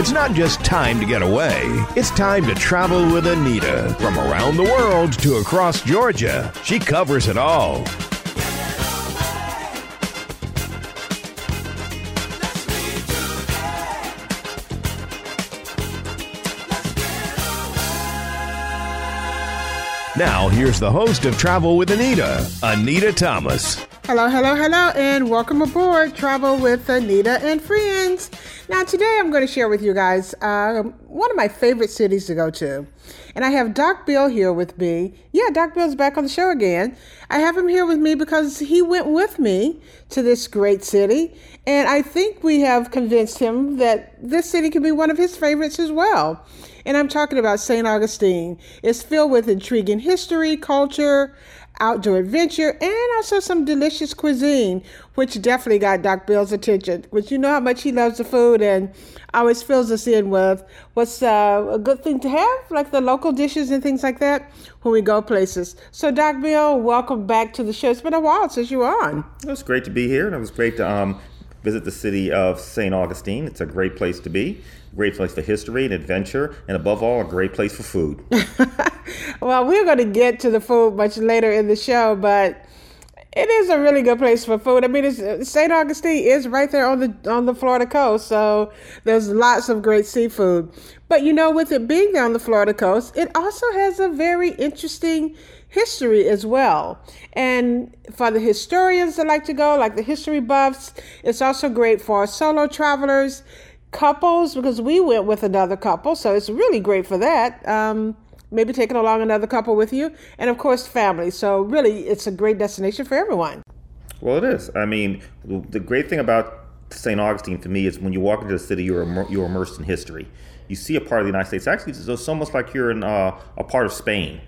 It's not just time to get away, it's time to travel with Annita. From around the world to across Georgia, she covers it all. Now, here's the host of Travel with Annita, Annita Thomas. Hello, hello, hello, and welcome aboard Travel with Annita and Friends. Now, today I'm going to share with you guys uh, one of my favorite cities to go to. And I have Doc Bill here with me. Yeah, Doc Bill's back on the show again. I have him here with me because he went with me to this great city. And I think we have convinced him that this city can be one of his favorites as well. And I'm talking about St. Augustine. It's filled with intriguing history, culture, outdoor adventure, and also some delicious cuisine, which definitely got Doc Bill's attention. Which you know how much he loves the food and always fills us in with what's uh, a good thing to have, like the local dishes and things like that when we go places. So, Doc Bill, welcome back to the show. It's been a while since you were on. It was great to be here, and it was great to um, visit the city of St. Augustine. It's a great place to be, great place for history and adventure, and above all, a great place for food. well, we're going to get to the food much later in the show, but it is a really good place for food. I mean, St. Augustine is right there on the on the Florida coast, so there's lots of great seafood. But you know, with it being on the Florida coast, it also has a very interesting history as well. And for the historians that like to go, like the history buffs, it's also great for solo travelers, couples, because we went with another couple, so it's really great for that. Um, maybe taking along another couple with you, and of course, family. So, really, it's a great destination for everyone. Well, it is. I mean, the great thing about St. Augustine for me is when you walk into the city, you're you're immersed in history. You see a part of the United States. Actually, it's almost like you're in uh, a part of Spain.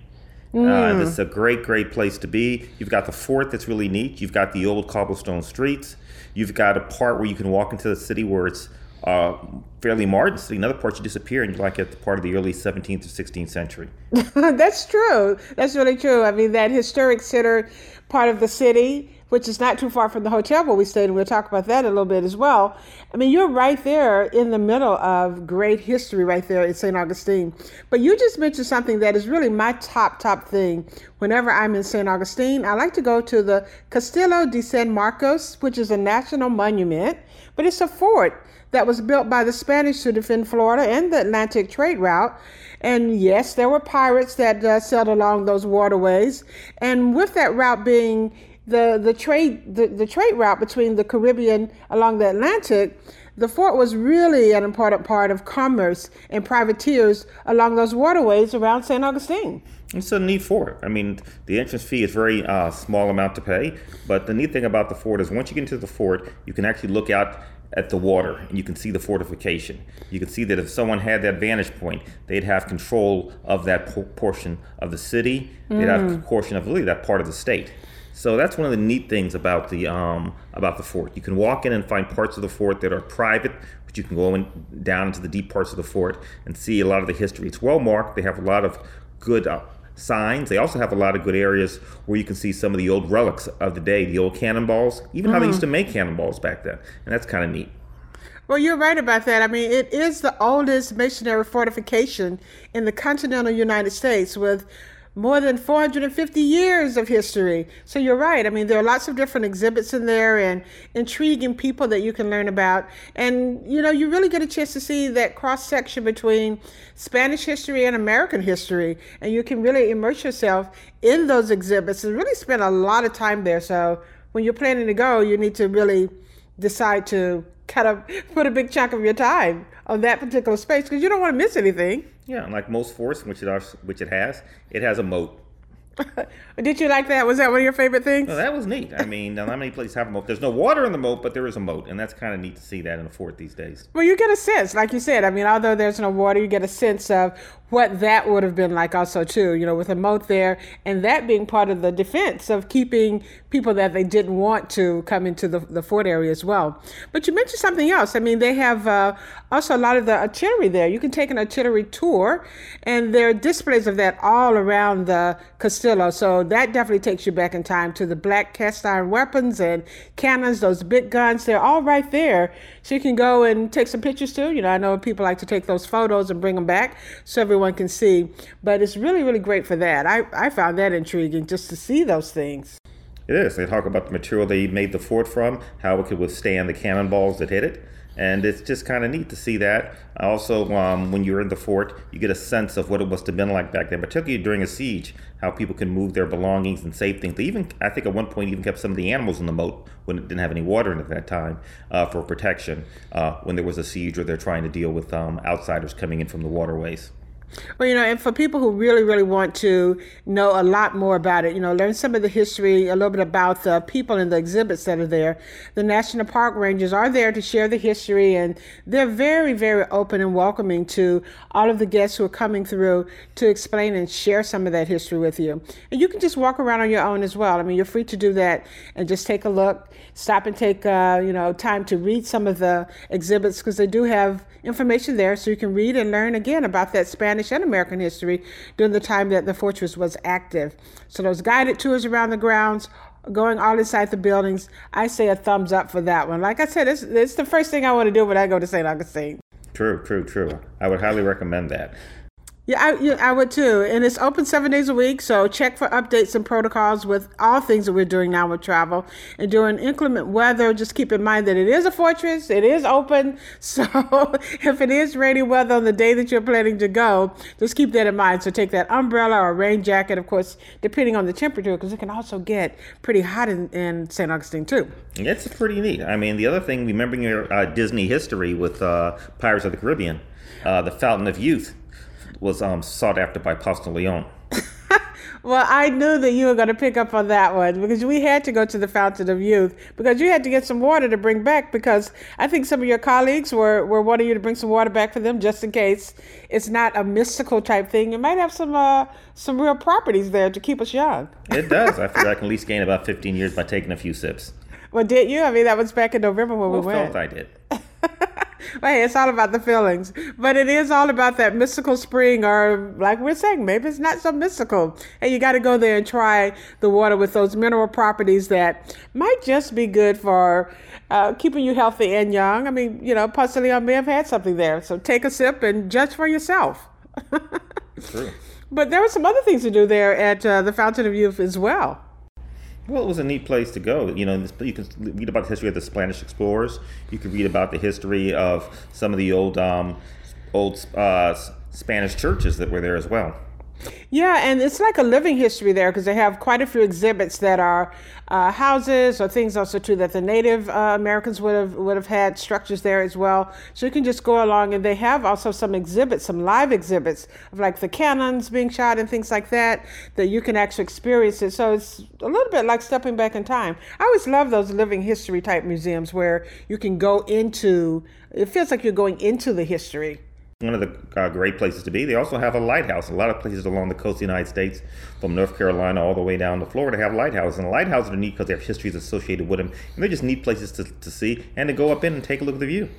Mm. Uh, this is a great, great place to be. You've got the fort that's really neat. You've got the old cobblestone streets. You've got a part where you can walk into the city where it's uh, fairly modern city. Another part you disappear and you're like at the part of the early 17th or 16th century. That's true. That's really true. I mean, that historic center part of the city which is not too far from the hotel where we stayed, and we'll talk about that a little bit as well. I mean, you're right there in the middle of great history right there in St. Augustine. But you just mentioned something that is really my top, top thing. Whenever I'm in St. Augustine, I like to go to the Castillo de San Marcos, which is a national monument, but it's a fort that was built by the Spanish to defend Florida and the Atlantic trade route. And yes, there were pirates that uh, sailed along those waterways. And with that route being the, the trade the, the trade route between the Caribbean along the Atlantic, the fort was really an important part of commerce and privateers along those waterways around St. Augustine. It's a neat fort. I mean, the entrance fee is very uh, small amount to pay, but the neat thing about the fort is once you get into the fort, you can actually look out at the water and you can see the fortification. You can see that if someone had that vantage point, they'd have control of that po- portion of the city. They'd have mm. portion of really that part of the state. So that's one of the neat things about the um, about the fort. You can walk in and find parts of the fort that are private, but you can go in, down into the deep parts of the fort and see a lot of the history. It's well marked. They have a lot of good uh, signs. They also have a lot of good areas where you can see some of the old relics of the day, the old cannonballs, even mm how they used to mm-hmm. make cannonballs back then, and that's kind of neat. Well, you're right about that. I mean, it is the oldest masonry fortification in the continental United States with more than 450 years of history. So you're right. I mean, there are lots of different exhibits in there and intriguing people that you can learn about. And, you know, you really get a chance to see that cross section between Spanish history and American history. And you can really immerse yourself in those exhibits and really spend a lot of time there. So when you're planning to go, you need to really decide to kind of put a big chunk of your time on that particular space because you don't want to miss anything. Yeah, like most forts, which it which it has, it has a moat. Did you like that? Was that one of your favorite things? Well, that was neat. I mean, not many places have a moat. There's no water in the moat, but there is a moat, and that's kind of neat to see that in a fort these days. Well, you get a sense, like you said. I mean, although there's no water, you get a sense of what that would have been like, also too. You know, with a moat there, and that being part of the defense of keeping people that they didn't want to come into the, the fort area as well. But you mentioned something else. I mean, they have uh, also a lot of the artillery there. You can take an artillery tour, and there are displays of that all around the. Cast- Castillo. So that definitely takes you back in time to the black cast iron weapons and cannons, those big guns. They're all right there. So you can go and take some pictures too. You know, I know people like to take those photos and bring them back so everyone can see. But it's really, really great for that. I, I found that intriguing just to see those things. It is. They talk about the material they made the fort from, how it could withstand the cannonballs that hit it and it's just kind of neat to see that. Also, um, when you're in the fort, you get a sense of what it must have been like back then, particularly during a siege, how people can move their belongings and save things. They even, I think, at one point, even kept some of the animals in the moat when it didn't have any water in it at that time uh, for protection uh, when there was a siege or they're trying to deal with um, outsiders coming in from the waterways. Well, you know, and for people who really, really want to know a lot more about it, you know, learn some of the history, a little bit about the people and the exhibits that are there, the National Park Rangers are there to share the history, and they're very, very open and welcoming to all of the guests who are coming through to explain and share some of that history with you. And you can just walk around on your own as well. I mean, you're free to do that and just take a look, stop and take, uh, you know, time to read some of the exhibits because they do have information there so you can read and learn again about that Spanish and American history during the time that the fortress was active. So those guided tours around the grounds, going all inside the buildings, I say a thumbs up for that one. Like I said, it's, it's the first thing I want to do when I go to St. Augustine. True, true, true. I would highly recommend that. Yeah, I, yeah, I would too. And it's open seven days a week. So check for updates and protocols with all things that we're doing now with travel. And during inclement weather, just keep in mind that it is a fortress, it is open. So if it is rainy weather on the day that you're planning to go, just keep that in mind. So take that umbrella or rain jacket, of course, depending on the temperature, because it can also get pretty hot in, in St. Augustine too. It's pretty neat. I mean, the other thing, remembering your uh, Disney history with uh, Pirates of the Caribbean, uh, the Fountain of Youth was um, sought after by de Leon. well, I knew that you were going to pick up on that one because we had to go to the Fountain of Youth because you had to get some water to bring back because I think some of your colleagues were, were wanting you to bring some water back for them just in case it's not a mystical type thing. It might have some uh, some real properties there to keep us young. it does. I feel I can at least gain about 15 years by taking a few sips. Well, did you? I mean, that was back in November when well, we went. felt I did. well, hey, it's all about the feelings, but it is all about that mystical spring, or like we're saying, maybe it's not so mystical. And you got to go there and try the water with those mineral properties that might just be good for uh, keeping you healthy and young. I mean, you know, Ponce de Leon may have had something there, so take a sip and judge for yourself. True. But there were some other things to do there at uh, the Fountain of Youth as well. Well, it was a neat place to go. You know, you can read about the history of the Spanish explorers. You can read about the history of some of the old, um, old uh, Spanish churches that were there as well. Yeah, and it's like a living history there because they have quite a few exhibits that are uh, houses or things also too that the Native uh, Americans would have would have had structures there as well. So you can just go along, and they have also some exhibits, some live exhibits of like the cannons being shot and things like that that you can actually experience it. So it's a little bit like stepping back in time. I always love those living history type museums where you can go into. It feels like you're going into the history one of the uh, great places to be. They also have a lighthouse. A lot of places along the coast of the United States, from North Carolina all the way down to Florida, have lighthouses. And lighthouses are neat because they have histories associated with them. And they're just neat places to, to see and to go up in and take a look at the view.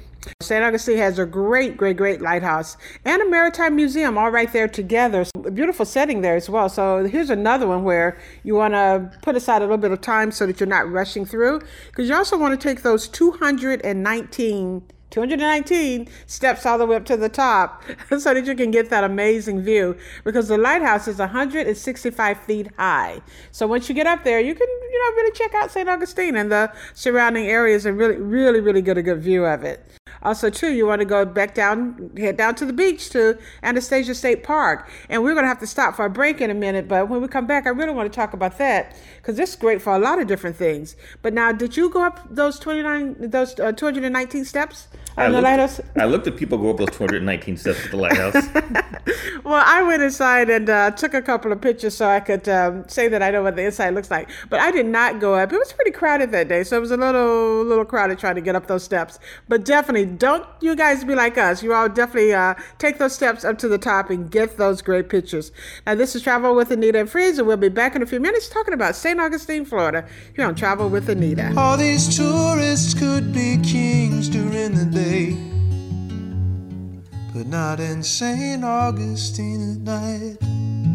St. Augustine has a great, great, great lighthouse and a maritime museum all right there together. A beautiful setting there as well. So here's another one where you want to put aside a little bit of time so that you're not rushing through because you also want to take those 219 219 steps all the way up to the top so that you can get that amazing view because the lighthouse is 165 feet high. So once you get up there, you can, you know, really check out St. Augustine and the surrounding areas and really, really, really get a good view of it. Also, too, you want to go back down, head down to the beach to Anastasia State Park. And we're going to have to stop for a break in a minute. But when we come back, I really want to talk about that because it's great for a lot of different things. But now, did you go up those 29, those uh, 219 steps? I looked, lighthouse? I looked at people go up those 219 steps at the lighthouse. well, I went inside and uh, took a couple of pictures so I could um, say that I know what the inside looks like. But I did not go up. It was pretty crowded that day, so it was a little little crowded trying to get up those steps. But definitely, don't you guys be like us. You all definitely uh, take those steps up to the top and get those great pictures. Now, this is Travel with Annita and Friends, and we'll be back in a few minutes talking about St. Augustine, Florida, here on Travel with Annita. All these tourists could be kings during the day but not in St. Augustine at night.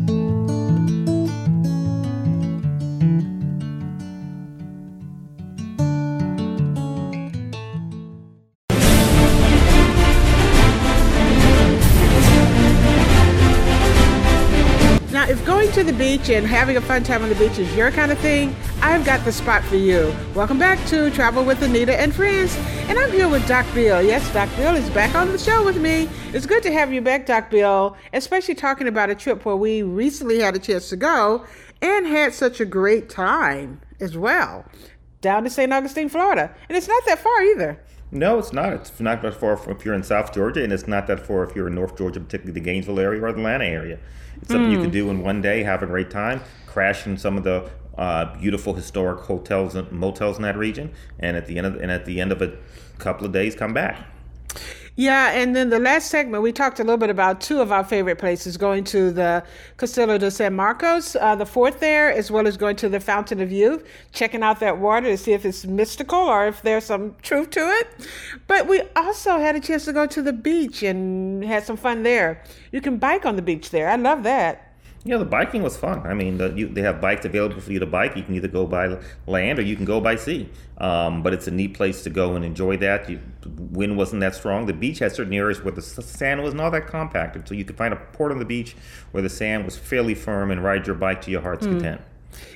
To the beach and having a fun time on the beach is your kind of thing, I've got the spot for you. Welcome back to Travel with Annita and Friends. And I'm here with Doc Bill. Yes, Doc Bill is back on the show with me. It's good to have you back, Doc Bill, especially talking about a trip where we recently had a chance to go and had such a great time as well down to St. Augustine, Florida. And it's not that far either. No, it's not. It's not that far if you're in South Georgia, and it's not that far if you're in North Georgia, particularly the Gainesville area or Atlanta area. It's something you can do in one day, have a great time, crash in some of the uh, beautiful historic hotels and motels in that region, and at the end of and at the end of a couple of days, come back. Yeah, and then the last segment, we talked a little bit about two of our favorite places going to the Castillo de San Marcos, uh, the fort there, as well as going to the Fountain of Youth, checking out that water to see if it's mystical or if there's some truth to it. But we also had a chance to go to the beach and had some fun there. You can bike on the beach there. I love that. Yeah, the biking was fun. I mean, the, you, they have bikes available for you to bike. You can either go by land or you can go by sea. Um, but it's a neat place to go and enjoy that. You, wind wasn't that strong. The beach had certain areas where the sand was not that compacted, so you could find a port on the beach where the sand was fairly firm and ride your bike to your heart's Hmm. content.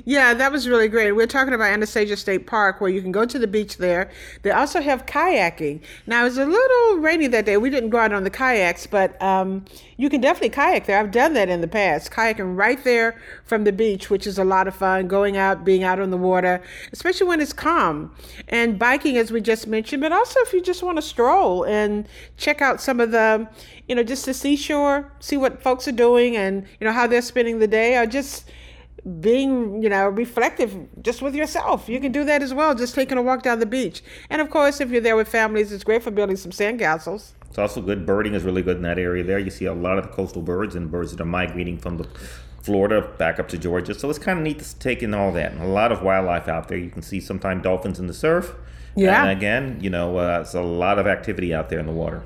Yeah, that was really great. We're talking about Anastasia State Park where you can go to the beach there. They also have kayaking. Now, it was a little rainy that day. We didn't go out on the kayaks, but um, you can definitely kayak there. I've done that in the past, kayaking right there from the beach, which is a lot of fun, going out, being out on the water, especially when it's calm. And biking, as we just mentioned, but also if you just want to stroll and check out some of the, you know, just the seashore, see what folks are doing and, you know, how they're spending the day, or just being you know reflective just with yourself you can do that as well just taking a walk down the beach and of course if you're there with families it's great for building some sandcastles It's also good. Birding is really good in that area there. You see a lot of the coastal birds and birds that are migrating from the Florida back up to Georgia. So it's kind of neat to take in all that. And a lot of wildlife out there. You can see sometimes dolphins in the surf. Yeah. And again, you know, uh, it's a lot of activity out there in the water.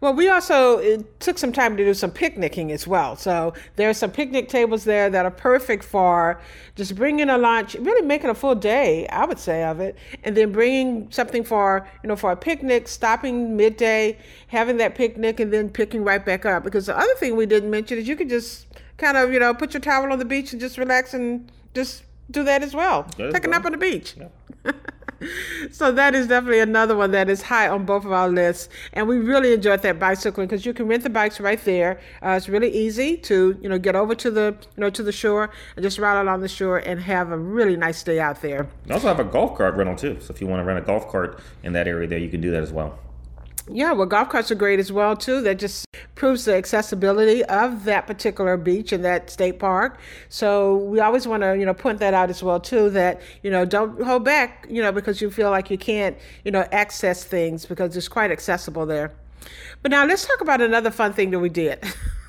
Well we also took some time to do some picnicking as well. So there are some picnic tables there that are perfect for just bringing a lunch really making a full day i would say of it. And then bringing something for you know for a picnic stopping midday having that picnic and then picking right back up. Because the other thing we didn't mention is you could just kind of you know put your towel on the beach and just relax and just do that as well take a nap on the beach so that is definitely another one that is high on both of our lists, and we really enjoyed that bicycling because you can rent the bikes right there. Uh, it's really easy to you know get over to the you know to the shore and just ride along the shore and have a really nice day out there. You also have a golf cart rental too. So if you want to rent a golf cart in that area there, you can do that as well. Yeah, well, golf carts are great as well too. That just proves the accessibility of that particular beach and that state park. So we always want to, you know, point that out as well too. That you know, don't hold back, you know, because you feel like you can't, you know, access things because it's quite accessible there. But now let's talk about another fun thing that we did,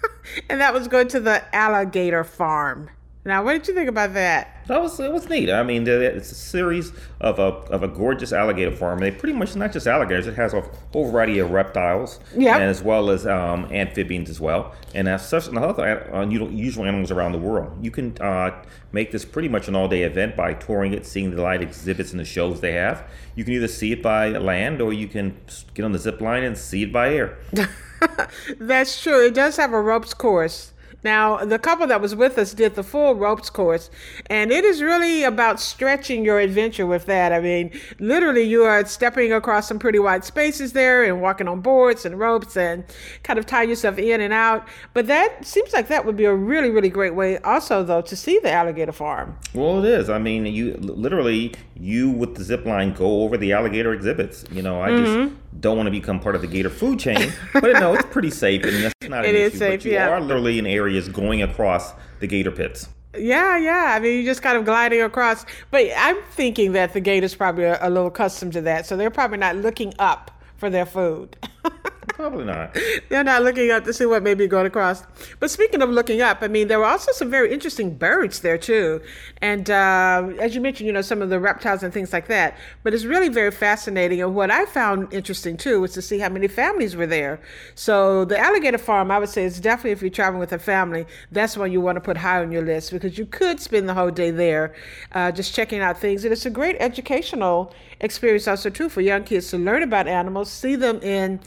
and that was go to the alligator farm. Now, what did you think about that? That was it was neat. I mean, it's a series of a of a gorgeous alligator farm. They pretty much not just alligators. It has a whole variety of reptiles, Yeah. as well as um, amphibians as well, and has such and other unusual animals around the world. You can uh, make this pretty much an all day event by touring it, seeing the light exhibits and the shows they have. You can either see it by land or you can get on the zip line and see it by air. That's true. It does have a ropes course. Now, the couple that was with us did the full ropes course, and it is really about stretching your adventure with that. I mean, literally, you are stepping across some pretty wide spaces there and walking on boards and ropes and kind of tie yourself in and out. But that seems like that would be a really, really great way, also, though, to see the alligator farm. Well, it is. I mean, you literally you with the zip line go over the alligator exhibits. You know, I Mm-hmm. just don't want to become part of the gator food chain, but no, it's pretty safe and that's not an It is issue. safe, but you yeah. are literally in areas going across the gator pits. Yeah, yeah. I mean, you're just kind of gliding across. But I'm thinking that the gators probably are a little accustomed to that, so they're probably not looking up for their food. Probably not. They're not looking up to see what may be going across. But speaking of looking up, I mean, there were also some very interesting birds there too. And uh, as you mentioned, you know, some of the reptiles and things like that. But it's really very fascinating. And what I found interesting too was to see how many families were there. So the alligator farm, I would say, is definitely if you're traveling with a family, that's one you want to put high on your list because you could spend the whole day there uh, just checking out things. And it's a great educational experience also too for young kids to learn about animals, see them in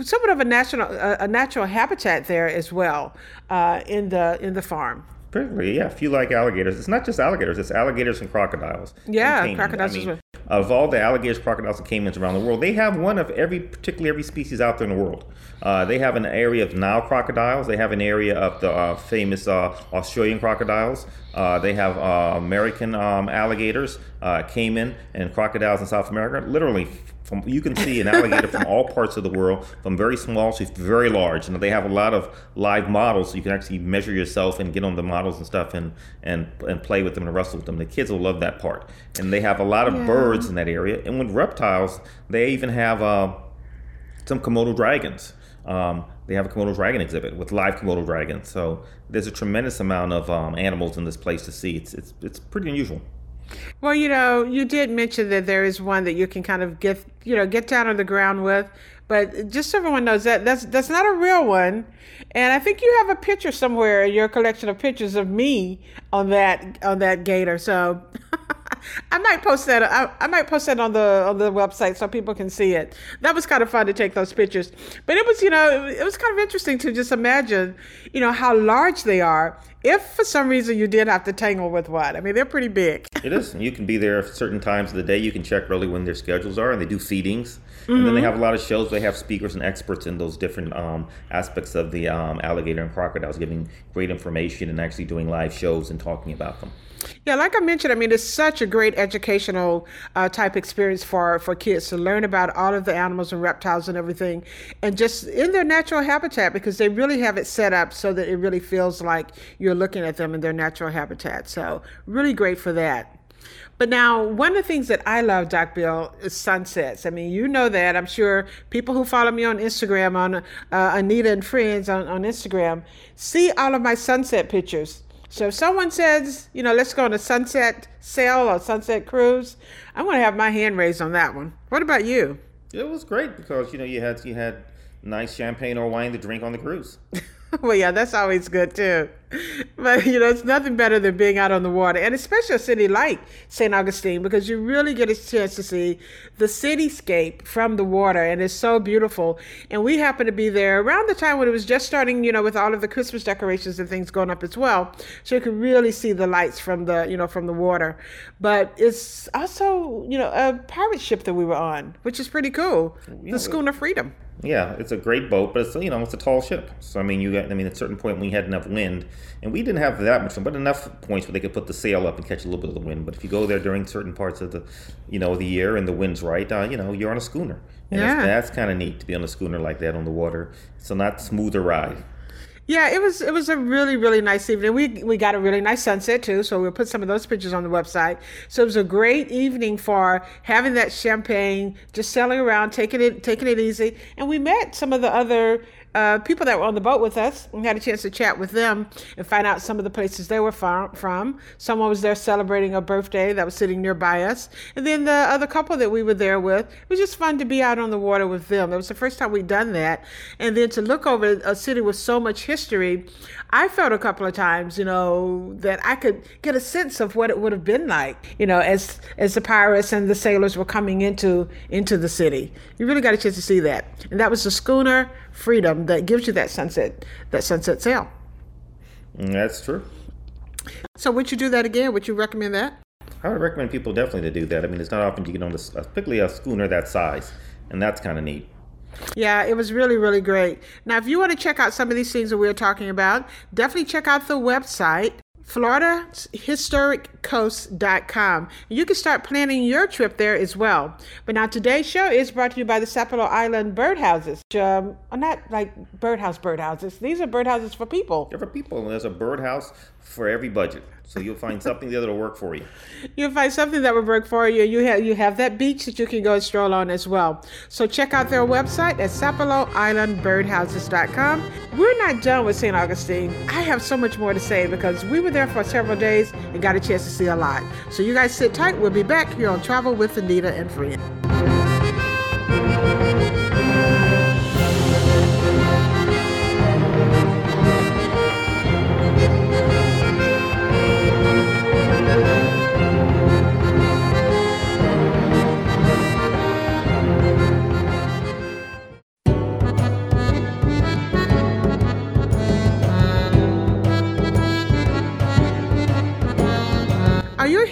somewhat of a national a, a natural habitat there as well uh, in the in the farm. Particularly, yeah, if you like alligators, it's not just alligators; it's alligators and crocodiles. Yeah, caimans. crocodiles I mean, well. of all the alligators, crocodiles, and caimans around the world, they have one of every, particularly every species out there in the world. Uh, they have an area of Nile crocodiles. They have an area of the uh, famous uh, Australian crocodiles. Uh, they have uh, American um, alligators, uh, caiman, and crocodiles in South America. Literally, from, you can see an alligator from all parts of the world, from very small to very large. And they have a lot of live models, so you can actually measure yourself and get on the models and stuff, and and and play with them and wrestle with them. The kids will love that part. And they have a lot of birds in that area. And with reptiles, they even have. Uh, some Komodo dragons. Um, they have a Komodo dragon exhibit with live Komodo dragons. So there's a tremendous amount of um, animals in this place to see. It's it's it's pretty unusual. Well, you know, you did mention that there is one that you can kind of get, you know, get down on the ground with, but just so everyone knows that that's that's not a real one. And I think you have a picture somewhere in your collection of pictures of me on that on that gator. So I might post that. I, I might post that on the on the website so people can see it. That was kind of fun to take those pictures. But it was, you know, it, it was kind of interesting to just imagine, you know, how large they are. If for some reason you did have to tangle with one, I mean, they're pretty big. It is. You can be there at certain times of the day. You can check really when their schedules are, and they do feedings. And then they have a lot of shows. They have speakers and experts in those different um, aspects of the um, alligator and crocodiles, giving great information and actually doing live shows and talking about them. Yeah, like I mentioned, I mean, it's such a great educational uh, type experience for, for kids to learn about all of the animals and reptiles and everything, and just in their natural habitat because they really have it set up so that it really feels like you're looking at them in their natural habitat. So, really great for that. But now, one of the things that I love, Doc Bill, is sunsets. I mean, you know that. I'm sure people who follow me on Instagram, on uh, Annita and Friends on, on Instagram, see all of my sunset pictures. So if someone says, you know, let's go on a sunset sail or sunset cruise, I'm going to have my hand raised on that one. What about you? It was great because you know you had you had nice champagne or wine to drink on the cruise. well, yeah, that's always good too. But you know, it's nothing better than being out on the water, and especially a city like St. Augustine, because you really get a chance to see the cityscape from the water, and it's so beautiful. And we happened to be there around the time when it was just starting, you know, with all of the Christmas decorations and things going up as well, so you could really see the lights from the, you know, from the water. But it's also, you know, a pirate ship that we were on, which is pretty cool, the Schooner Freedom. Yeah, it's a great boat, but it's you know it's a tall ship. So I mean, you got I mean at a certain point we had enough wind, and we didn't have that much, but enough points where they could put the sail up and catch a little bit of the wind. But if you go there during certain parts of the, you know, the year and the wind's right, uh, you know, you're on a schooner. And Yeah. that's, that's kind of neat to be on a schooner like that on the water. So not smoother ride. Yeah, it was it was a really really nice evening. We we got a really nice sunset too, so we'll put some of those pictures on the website. So it was a great evening for having that champagne, just sailing around, taking it taking it easy, and we met some of the other uh, people that were on the boat with us. We had a chance to chat with them and find out some of the places they were from. Someone was there celebrating a birthday that was sitting nearby us, and then the other couple that we were there with. It was just fun to be out on the water with them. It was the first time we'd done that, and then to look over a city with so much history. I felt a couple of times, you know, that I could get a sense of what it would have been like, you know, as as the pirates and the sailors were coming into into the city. You really got a chance to see that, and that was the schooner Freedom that gives you that sunset that sunset sail. That's true. So would you do that again? Would you recommend that? I would recommend people definitely to do that. I mean, it's not often you get on this, particularly a schooner that size, and that's kind of neat. Yeah, it was really, really great. Now, if you want to check out some of these things that we are talking about, definitely check out the website, FloridaHistoricCoast.com. You can start planning your trip there as well. But now, today's show is brought to you by the Sapelo Island Birdhouses. Um, are not like birdhouse birdhouses, these are birdhouses for people. There for people, and there's a birdhouse for every budget. So you'll find something there that'll work for you. You'll find something that will work for you. You have you have that beach that you can go and stroll on as well. So check out their website at SapeloIslandBirdhouses.com. We're not done with St. Augustine. I have so much more to say because we were there for several days and got a chance to see a lot. So you guys sit tight. We'll be back here on Travel with Annita and Friend.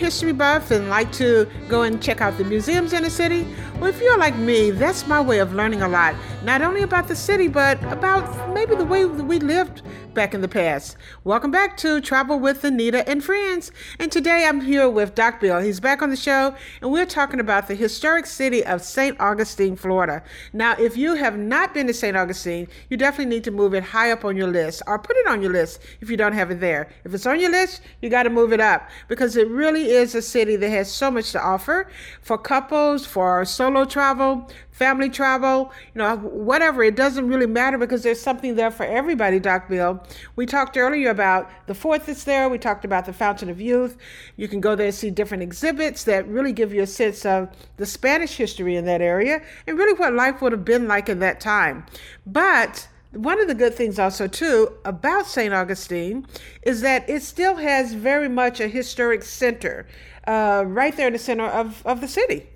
History buff and like to go and check out the museums in the city? Well, if you're like me, that's my way of learning a lot, not only about the city, but about maybe the way we lived back in the past. Welcome back to Travel with Annita and Friends. And today I'm here with Doc Bill. He's back on the show, and we're talking about the historic city of St. Augustine, Florida. Now, if you have not been to St. Augustine, you definitely need to move it high up on your list or put it on your list if you don't have it there. If it's on your list, you got to move it up because it really is a city that has so much to offer for couples, for solo travel, family travel, you know, whatever. It doesn't really matter because there's something there for everybody, Doc Bill. We talked earlier about the fourth that's there. We talked about the Fountain of Youth. You can go there and see different exhibits that really give you a sense of the Spanish history in that area and really what life would have been like in that time. But one of the good things also too about St. Augustine is that it still has very much a historic center uh, right there in the center of, of the city.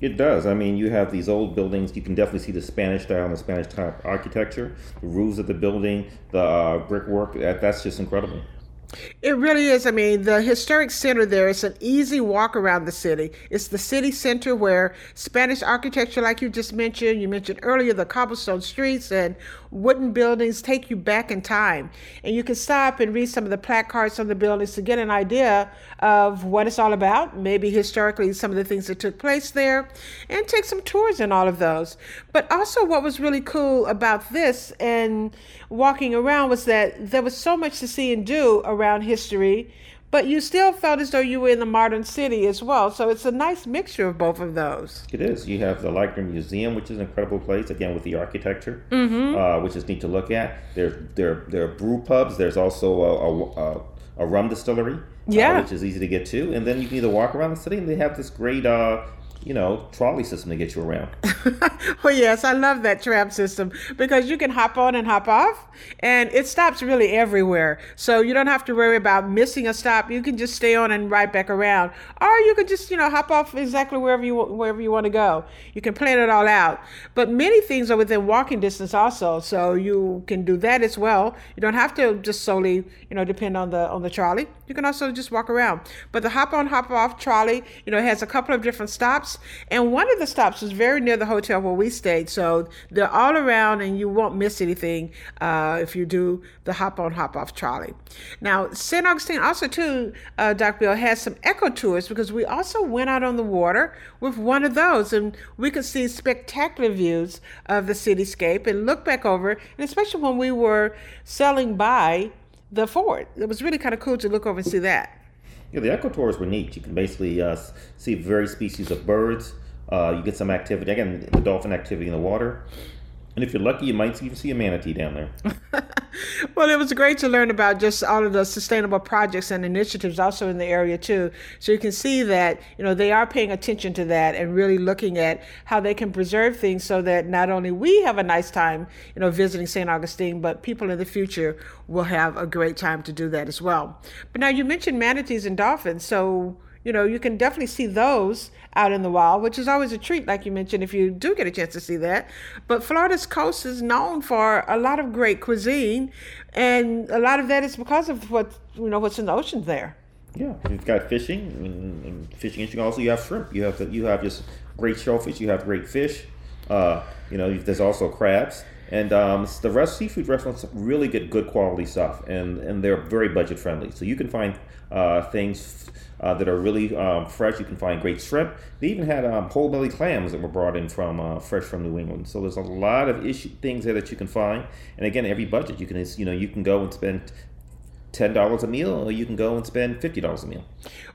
It does. I mean, you have these old buildings. You can definitely see the Spanish style and the Spanish type architecture, the roofs of the building, the uh, brickwork. That, that's just incredible. It really is. I mean, the historic center there is an easy walk around the city. It's the city center where Spanish architecture, like you just mentioned, you mentioned earlier, the cobblestone streets and wooden buildings take you back in time. And you can stop and read some of the placards on the buildings to get an idea of what it's all about, maybe historically some of the things that took place there, and take some tours in all of those. But also, what was really cool about this and walking around was that there was so much to see and do around history but you still felt as though you were in the modern city as well. So it's a nice mixture of both of those. It is. You have the Lightner Museum, which is an incredible place, again with the architecture, mm-hmm. uh, which is neat to look at. There, there, there are brew pubs. There's also a, a, a rum distillery, uh, yeah, uh, which is easy to get to. And then you can either walk around the city, and they have this great uh, you know, trolley system to get you around. well, yes, I love that tram system because you can hop on and hop off, and it stops really everywhere. So you don't have to worry about missing a stop. You can just stay on and ride back around, or you can just, you know, hop off exactly wherever you wherever you want to go. You can plan it all out. But many things are within walking distance also, so you can do that as well. You don't have to just solely, you know, depend on the on the trolley. You can also just walk around. But the hop on hop off trolley, you know, has a couple of different stops stops. And one of the stops was very near the hotel where we stayed. So they're all around and you won't miss anything uh, if you do the hop on, hop off trolley. Now, St. Augustine also, too, uh, Doc Bill, has some eco tours because we also went out on the water with one of those and we could see spectacular views of the cityscape and look back over, and especially when we were sailing by the fort. It was really kind of cool to look over and see that. Yeah, the eco tours were neat. You can basically uh, see various species of birds. Uh, you get some activity, again, the dolphin activity in the water. And if you're lucky, you might even see a manatee down there. well, it was great to learn about just all of the sustainable projects and initiatives also in the area too. So you can see that you know they are paying attention to that and really looking at how they can preserve things so that not only we have a nice time, you know, visiting St. Augustine, but people in the future will have a great time to do that as well. But now you mentioned manatees and dolphins, so you know, you can definitely see those out in the wild, which is always a treat, like you mentioned, if you do get a chance to see that. But Florida's coast is known for a lot of great cuisine, and a lot of that is because of what you know what's in the oceans there. Yeah, you've got fishing, and, and fishing. And also, you have shrimp. You have the, you have just great shellfish. You have great fish. Uh, you know, there's also crabs. And um, the rest seafood restaurants really get good quality stuff, and, and they're very budget friendly. So you can find uh, things uh, that are really um, fresh. You can find great shrimp. They even had um, whole belly clams that were brought in from uh, fresh from New England. So there's a lot of issue things there that you can find. And again, every budget you can you know you can go and spend ten dollars a meal, or you can go and spend fifty dollars a meal.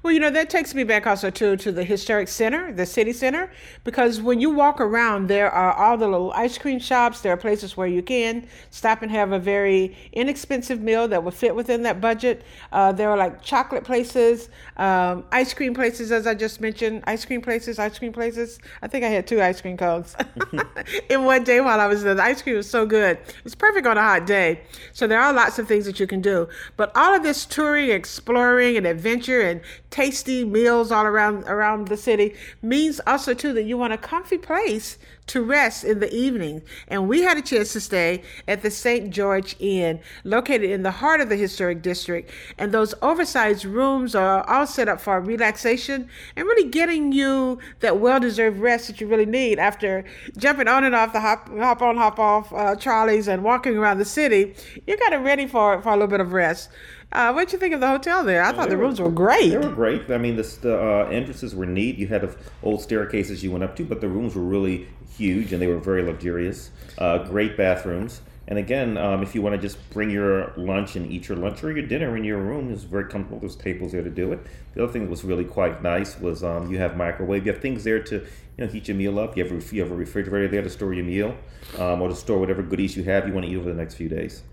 Well, you know that takes me back also to to the historic center, the city center, because when you walk around, there are all the little ice cream shops. There are places where you can stop and have a very inexpensive meal that will fit within that budget. Uh, there are like chocolate places, um, ice cream places, as I just mentioned, ice cream places, ice cream places. I think I had two ice cream cones in one day while I was there. The ice cream was so good. It's perfect on a hot day. So there are lots of things that you can do, but But all of this touring, exploring, and adventure, and tasty meals all around around the city means also too that you want a comfy place to rest in the evening. And we had a chance to stay at the St. George Inn, located in the heart of the historic district. And those oversized rooms are all set up for relaxation and really getting you that well deserved rest that you really need after jumping on and off the hop, hop on, hop off uh, trolleys and walking around the city. You're kind of ready for, for a little bit of rest. Uh, what did you think of the hotel there? I thought the rooms were great. They were great. I mean, the, the uh, entrances were neat. You had old staircases you went up to, but the rooms were really huge and they were very luxurious. Uh, great bathrooms. And again, um, if you want to just bring your lunch and eat your lunch or your dinner in your room, it's very comfortable. There's tables there to do it. The other thing that was really quite nice was um, you have microwave. You have things there to you know heat your meal up. You have a, you have a refrigerator there to store your meal, um, or to store whatever goodies you have you want to eat over the next few days.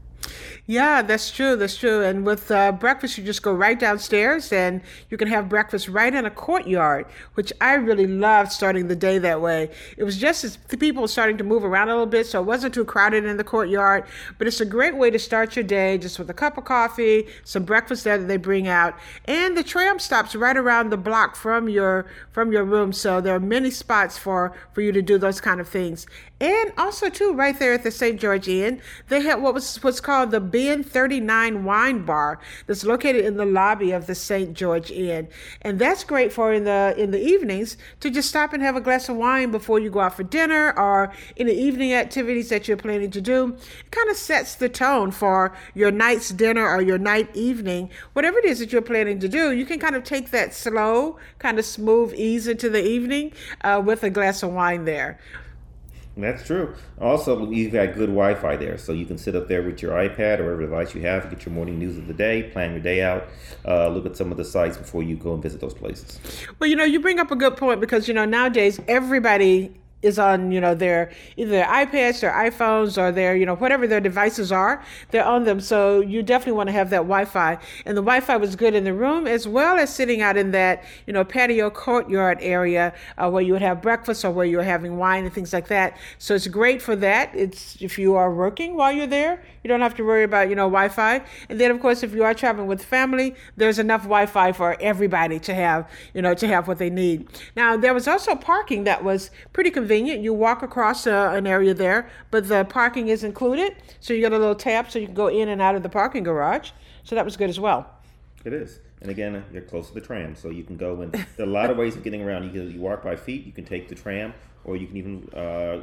Yeah, that's true. That's true. And with uh, breakfast, you just go right downstairs and you can have breakfast right in a courtyard, which I really loved starting the day that way. It was just as the people were starting to move around a little bit, so it wasn't too crowded in the courtyard. But it's a great way to start your day just with a cup of coffee, some breakfast that they bring out, and the tram stops right around the block from your from your room. So there are many spots for for you to do those kind of things. And also too, right there at the St. George Inn, they had what was what's called the Bin 39 Wine Bar that's located in the lobby of the St. George Inn. And that's great for in the in the evenings to just stop and have a glass of wine before you go out for dinner or in the evening activities that you're planning to do. It kind of sets the tone for your night's dinner or your night evening. Whatever it is that you're planning to do, you can kind of take that slow, kind of smooth ease into the evening uh, with a glass of wine there. That's true. Also, you've got good Wi-Fi there, so you can sit up there with your iPad or whatever device you have, get your morning news of the day, plan your day out, uh, look at some of the sites before you go and visit those places. Well, you know, you bring up a good point because you know nowadays everybody is on you know their either their iPads or iPhones or their you know whatever their devices are they're on them. So you definitely want to have that Wi-Fi. And the Wi-Fi was good in the room as well as sitting out in that you know patio courtyard area uh, where you would have breakfast or where you're having wine and things like that. So it's great for that. It's if you are working while you're there you don't have to worry about you know Wi-Fi. And then of course if you are traveling with family there's enough Wi-Fi for everybody to have you know to have what they need. Now there was also parking that was pretty convenient convenient. You walk across uh, an area there, but the parking is included. So you got a little tap so you can go in and out of the parking garage. So that was good as well. It is. And again, you're close to the tram, so you can go and there are a lot of ways of getting around. You can you walk by feet, you can take the tram, or you can even uh,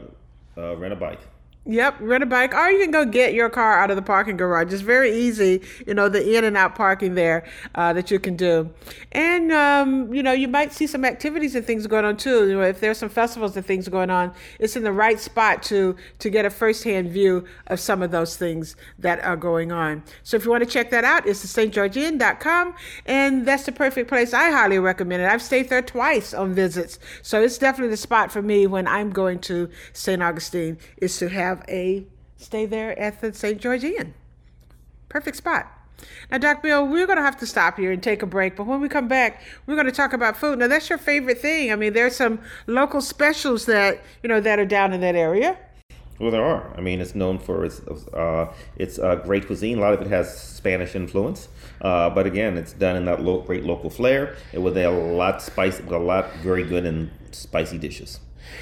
uh, rent a bike. Yep, rent a bike, or you can go get your car out of the parking garage. It's very easy, you know, the in and out parking there uh, that you can do. And, um, you know, you might see some activities and things going on too. You know, if there's some festivals and things going on, it's in the right spot to to get a firsthand view of some of those things that are going on. So if you want to check that out, it's the stgeorgeinn.com, and that's the perfect place. I highly recommend it. I've stayed there twice on visits, so it's definitely the spot for me when I'm going to St. Augustine is to have have a stay there at the St. George Inn. Perfect spot. Now, Doc Bill, we're going to have to stop here and take a break. But when we come back, we're going to talk about food. Now, that's your favorite thing. I mean, there's some local specials that you know that are down in that area. Well, there are. I mean, it's known for its uh, its uh, great cuisine. A lot of it has Spanish influence, uh, but again, it's done in that lo- great local flair. It with a lot spicy, with a lot very good and spicy dishes.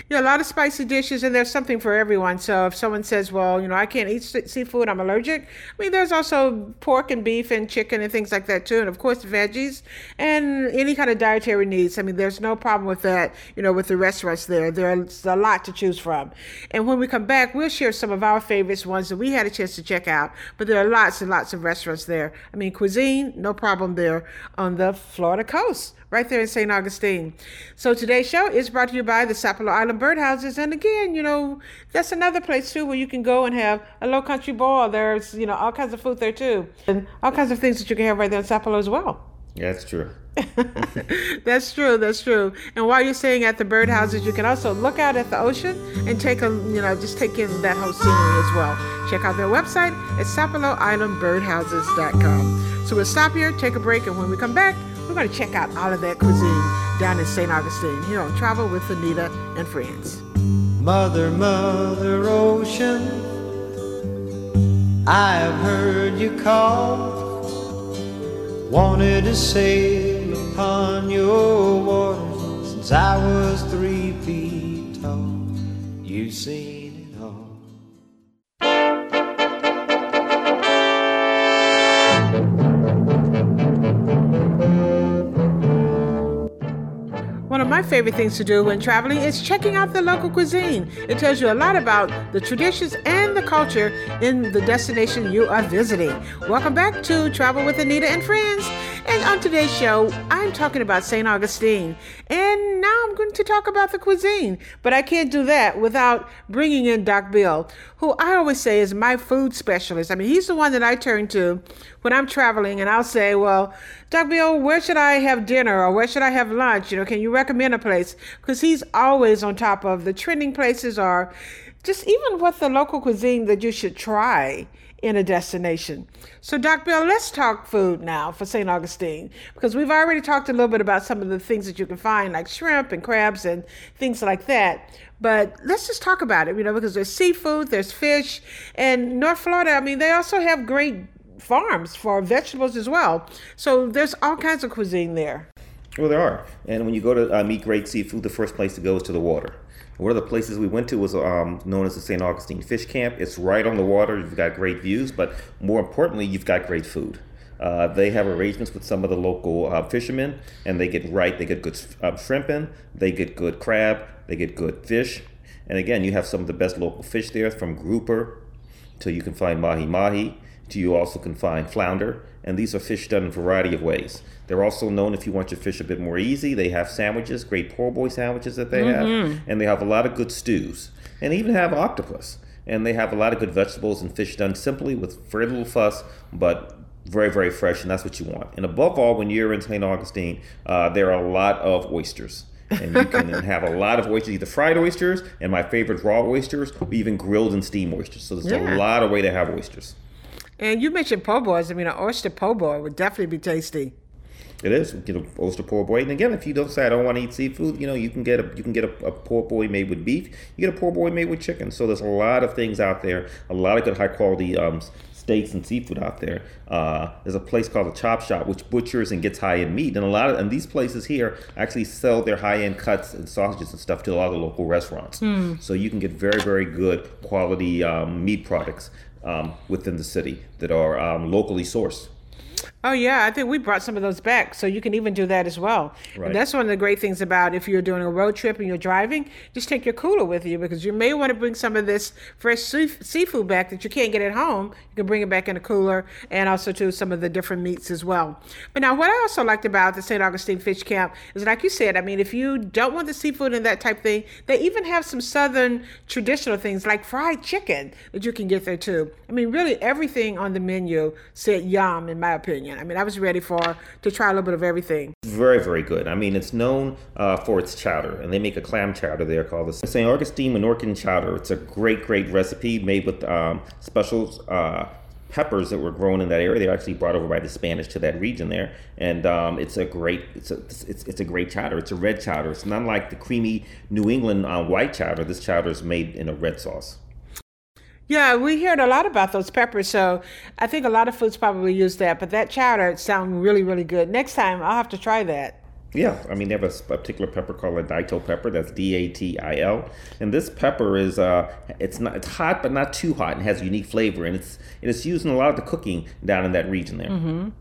Yeah, a lot of spicy dishes, and there's something for everyone. So if someone says, "Well, you know, I can't eat seafood, I'm allergic," I mean, there's also pork and beef and chicken and things like that too, and of course veggies and any kind of dietary needs. I mean, there's no problem with that. You know, with the restaurants there, there's a lot to choose from. And when we come back, we'll share some of our favorites, ones that we had a chance to check out. But there are lots and lots of restaurants there. I mean, cuisine, no problem there on the Florida coast right there in St. Augustine. So today's show is brought to you by the Sapelo Island Birdhouses. And again, you know, that's another place too where you can go and have a low country boil. There's, you know, all kinds of food there too. And all kinds of things that you can have right there in Sapelo as well. Yeah, that's true. that's true. That's true. And while you're staying at the birdhouses, you can also look out at the ocean and take a, you know, just take in that whole scenery as well. Check out their website at SapeloIslandBirdhouses.com. So we'll stop here, take a break, and when we come back, we're going to check out all of that cuisine down in St. Augustine here on Travel with Annita and Friends. Mother, Mother Ocean, I've heard you call. wanted to sail upon your waters since I was three feet tall. You've seen favorite things to do when traveling is checking out the local cuisine. It tells you a lot about the traditions and the culture in the destination you are visiting. Welcome back to Travel with Annita and Friends. And on today's show, I'm talking about St. Augustine. And now I'm going to talk about the cuisine. But I can't do that without bringing in Doc Bill, who I always say is my food specialist. I mean, he's the one that I turn to when I'm traveling and I'll say, well, Doc Bill, oh, where should I have dinner or where should I have lunch? You know, can you recommend a place? Because he's always on top of the trending places or just even what the local cuisine that you should try in a destination. So, Doc Bill, let's talk food now for St. Augustine because we've already talked a little bit about some of the things that you can find, like shrimp and crabs and things like that. But let's just talk about it, you know, because there's seafood, there's fish, and North Florida, I mean, they also have great farms for vegetables as well. So, there's all kinds of cuisine there. Well, there are. And when you go to uh, meet great seafood, the first place to go is to the water. One of the places we went to was um, known as the St. Augustine Fish Camp. It's right on the water. You've got great views, but more importantly, you've got great food. Uh, they have arrangements with some of the local uh, fishermen, and they get right. They get good uh, shrimp in, they get good crab, they get good fish, and again, you have some of the best local fish there, from grouper to you can find mahi mahi to you also can find flounder, and these are fish done in a variety of ways. They're also known if you want your fish a bit more easy. They have sandwiches, great poor boy sandwiches that they Mm-hmm. have, and they have a lot of good stews, and even have octopus. And they have a lot of good vegetables and fish done simply with very little fuss, but very very fresh, and that's what you want. And above all, when you're in St. Augustine, uh, there are a lot of oysters. and you can have a lot of oysters, either fried oysters, and my favorite raw oysters, or even grilled and steamed oysters. So there's Yeah. a lot of way to have oysters. And you mentioned po' boys. I mean, an oyster po' boy would definitely be tasty. It is, you know, oyster poor boy. And again, if you don't say I don't want to eat seafood, you know, you can get a you can get a, a poor boy made with beef. You get a poor boy made with chicken. So there's a lot of things out there, a lot of good high quality um, steaks and seafood out there. Uh, there's a place called the Chop Shop, which butchers and gets high end meat, and a lot of and these places here actually sell their high end cuts and sausages and stuff to a lot of local restaurants. So you can get very very good quality um, meat products um, within the city that are um, locally sourced. Oh yeah, I think we brought some of those back, so you can even do that as well. Right. And that's one of the great things about if you're doing a road trip and you're driving, just take your cooler with you because you may want to bring some of this fresh sea- seafood back that you can't get at home. You can bring it back in a cooler, and also to some of the different meats as well. But now, what I also liked about the St. Augustine Fish Camp is, like you said, I mean, if you don't want the seafood and that type thing, they even have some southern traditional things like fried chicken that you can get there too. I mean, really everything on the menu said yum, in my opinion. I mean, I was ready for to try a little bit of everything. Very, very good. I mean, it's known uh, for its chowder, and they make a clam chowder there called the St. Augustine Minorcan chowder. It's a great, great recipe made with um, special uh, peppers that were grown in that area. They're actually brought over by the Spanish to that region there, and um, it's a great, it's a, it's, it's a great chowder. It's a red chowder. It's not like the creamy New England uh, white chowder. This chowder is made in a red sauce. Yeah, we heard a lot about those peppers, so I think a lot of foods probably use that. But that chowder sounds really, really good. Next time, I'll have to try that. Yeah, I mean they have a particular pepper called a datil pepper. That's D A T I L, and this pepper is uh, it's not it's hot but not too hot and has a unique flavor, and it's and it's used in a lot of the cooking down in that region there.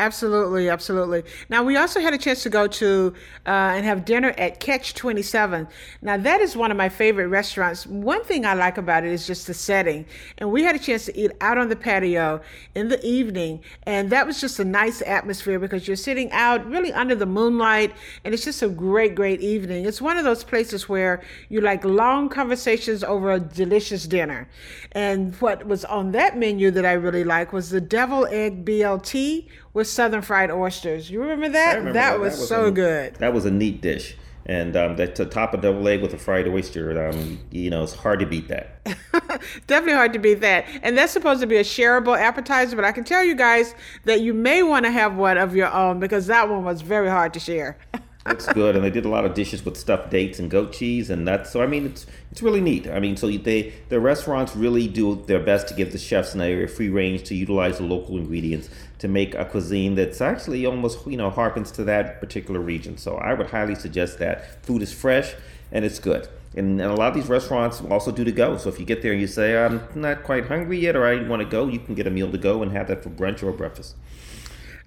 Absolutely, absolutely. Now we also had a chance to go to uh, and have dinner at Catch Twenty Seven. Now that is one of my favorite restaurants. One thing I like about it is just the setting, and we had a chance to eat out on the patio in the evening, and that was just a nice atmosphere because you're sitting out really under the moonlight, and it's just a great, great evening. It's one of those places where you like long conversations over a delicious dinner. And what was on that menu that I really like was the devil egg BLT with southern fried oysters. You remember that? Remember that, was, so a, good. That was a neat dish, and um, that to top a double egg with a fried oyster, um, you know, it's hard to beat that. Definitely hard to beat that. And that's supposed to be a shareable appetizer, but I can tell you guys that you may want to have one of your own because that one was very hard to share. It's good, and they did a lot of dishes with stuffed dates and goat cheese, and that's so. I mean, it's it's really neat. I mean, so they the restaurants really do their best to give the chefs an area free range to utilize the local ingredients to make a cuisine that's actually almost you know harkens to that particular region. So I would highly suggest that food is fresh and it's good. And, and a lot of these restaurants also do to go. So if you get there and you say I'm not quite hungry yet or I want to go, you can get a meal to go and have that for brunch or breakfast.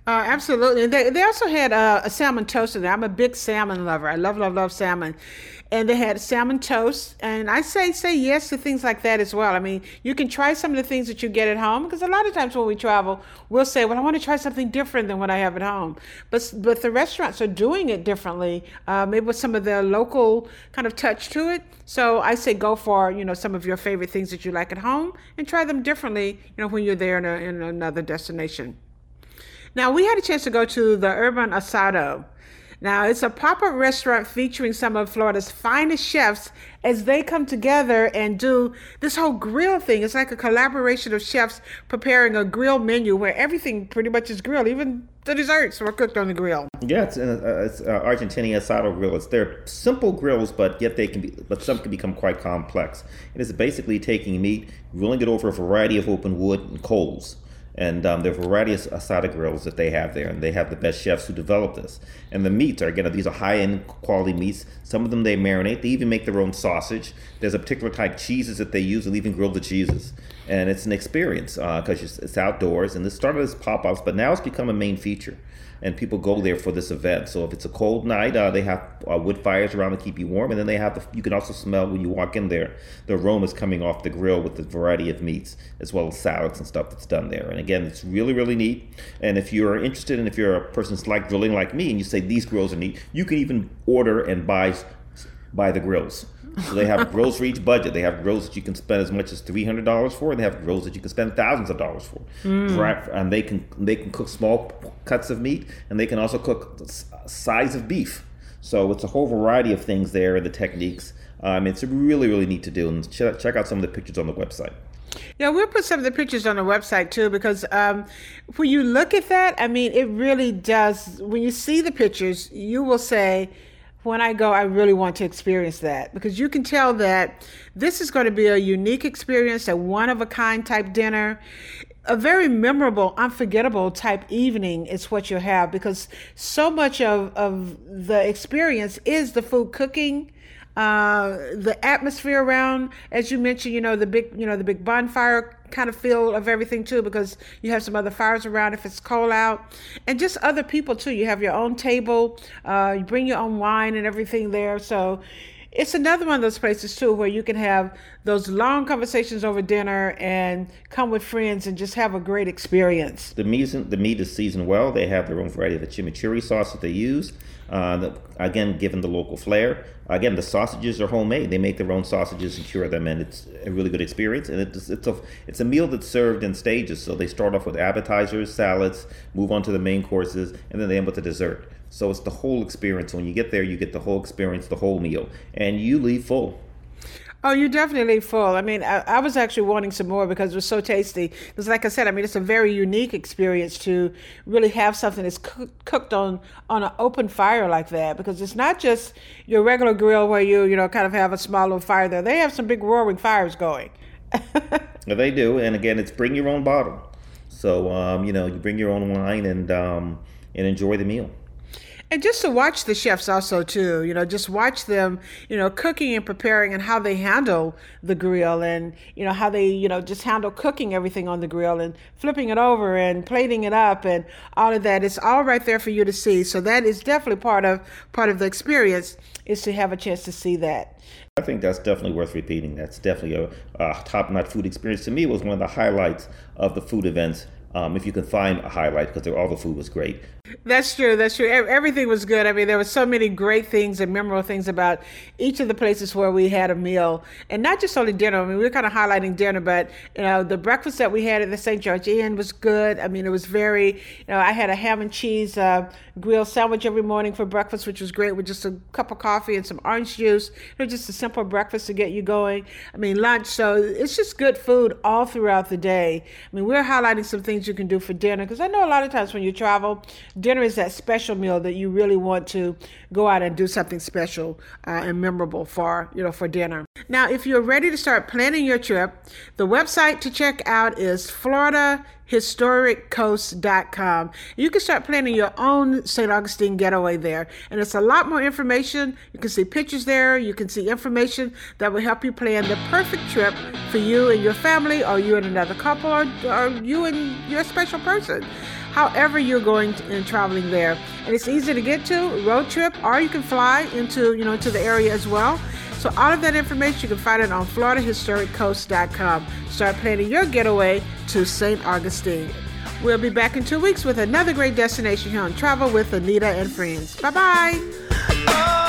Uh, absolutely. They, they also had uh, a salmon toast in there. I'm a big salmon lover. I love, love, love salmon. And they had salmon toast. And I say say yes to things like that as well. I mean, you can try some of the things that you get at home because a lot of times when we travel, we'll say, well, I want to try something different than what I have at home. But, but the restaurants are doing it differently, uh, maybe with some of their local kind of touch to it. So I say go for, you know, some of your favorite things that you like at home and try them differently, you know, when you're there in, a, in another destination. Now, we had a chance to go to the Urban Asado. Now, it's a pop up restaurant featuring some of Florida's finest chefs as they come together and do this whole grill thing. It's like a collaboration of chefs preparing a grill menu where everything pretty much is grilled, even the desserts were cooked on the grill. Yeah, it's, uh, it's uh, Argentinian asado grill. It's they're simple grills, but yet they can be, but some can become quite complex. It is basically taking meat, grilling it over a variety of open wood and coals and um, there are a variety of asado grills that they have there, and they have the best chefs who develop this. And the meats are again these are high end quality meats. Some of them they marinate. They even make their own sausage. There's a particular type cheeses that they use. They'll even grill the cheeses, and it's an experience because uh, it's outdoors. And this started as pop ups, but now it's become a main feature and people go there for this event. So if it's a cold night, uh, they have uh, wood fires around to keep you warm, and then they have the, you can also smell when you walk in there the aromas coming off the grill with the variety of meats as well as salads and stuff that's done there. And again, it's really really neat. And if you're interested, and if you're a person that's like grilling like me, and you say these grills are neat, you can even order and buy buy the grills. So they have grills for each budget. They have grills that you can spend as much as three hundred dollars for, and they have grills that you can spend thousands of dollars for. Mm. And they can they can cook small cuts of meat, and they can also cook size of beef. So it's a whole variety of things there and the techniques. Um, it's really really neat to do, and ch- check out some of the pictures on the website. Yeah, we'll put some of the pictures on the website too because um, when you look at that, I mean, it really does. When you see the pictures, you will say when I go, I really want to experience that because you can tell that this is going to be a unique experience, a one of a kind type dinner. A very memorable, unforgettable type evening is what you'll have because so much of, of the experience is the food cooking, uh, the atmosphere around, as you mentioned, you know, the big, you know, the big bonfire kind of feel of everything too, because you have some other fires around if it's cold out, and just other people too. You have your own table, uh, you bring your own wine and everything there. So it's another one of those places too where you can have those long conversations over dinner and come with friends and just have a great experience. The meat, the meat is seasoned well. They have their own variety of the chimichurri sauce that they use. Uh, the, again, given the local flair. Again, the sausages are homemade. They make their own sausages and cure them, and it's a really good experience. And it's it's a it's a meal that's served in stages. So they start off with appetizers, salads, move on to the main courses, and then they end with the dessert. So it's the whole experience. When you get there, you get the whole experience, the whole meal, and you leave full. Oh, you're definitely full. I mean, I, I, was actually wanting some more because it was so tasty. Because, like I said, I mean, it's a very unique experience to really have something that's cooked on on an open fire like that. Because it's not just your regular grill where you you know kind of have a small little fire there. They have some big roaring fires going. they do, and again, it's bring your own bottle. So um, you know, you bring your own wine and um, and enjoy the meal. And just to watch the chefs also too, you know, just watch them, you know, cooking and preparing and how they handle the grill and, you know, how they, you know, just handle cooking everything on the grill and flipping it over and plating it up and all of that. It's all right there for you to see. So that is definitely part of part of the experience is to have a chance to see that. I think that's definitely worth repeating. That's definitely a, a top-notch food experience. To me, was one of the highlights of the food events um, if you can find a highlight because all the food was great. That's true. That's true. Everything was good. I mean, there were so many great things and memorable things about each of the places where we had a meal, and not just only dinner. I mean, we were kind of highlighting dinner, but you know, the breakfast that we had at the St. George Inn was good. I mean, it was very. You know, I had a ham and cheese uh, grilled sandwich every morning for breakfast, which was great, with just a cup of coffee and some orange juice. It was just a simple breakfast to get you going. I mean, lunch. So it's just good food all throughout the day. I mean, we're highlighting some things things you can do for dinner. Because I know a lot of times when you travel, dinner is that special meal that you really want to go out and do something special uh, and memorable for, you know, for dinner. Now, if you're ready to start planning your trip, the website to check out is Florida historiccoast.com. You can start planning your own St. Augustine getaway there. And it's a lot more information. You can see pictures there. You can see information that will help you plan the perfect trip for you and your family, or you and another couple, or, or you and your special person. However, you're going to, and traveling there, and it's easy to get to road trip, or you can fly into you know to the area as well. So all of that information, you can find it on floridahistoriccoast.com. Start planning your getaway to St. Augustine. We'll be back in two weeks with another great destination here on Travel with Annita and Friends. Bye bye. Oh,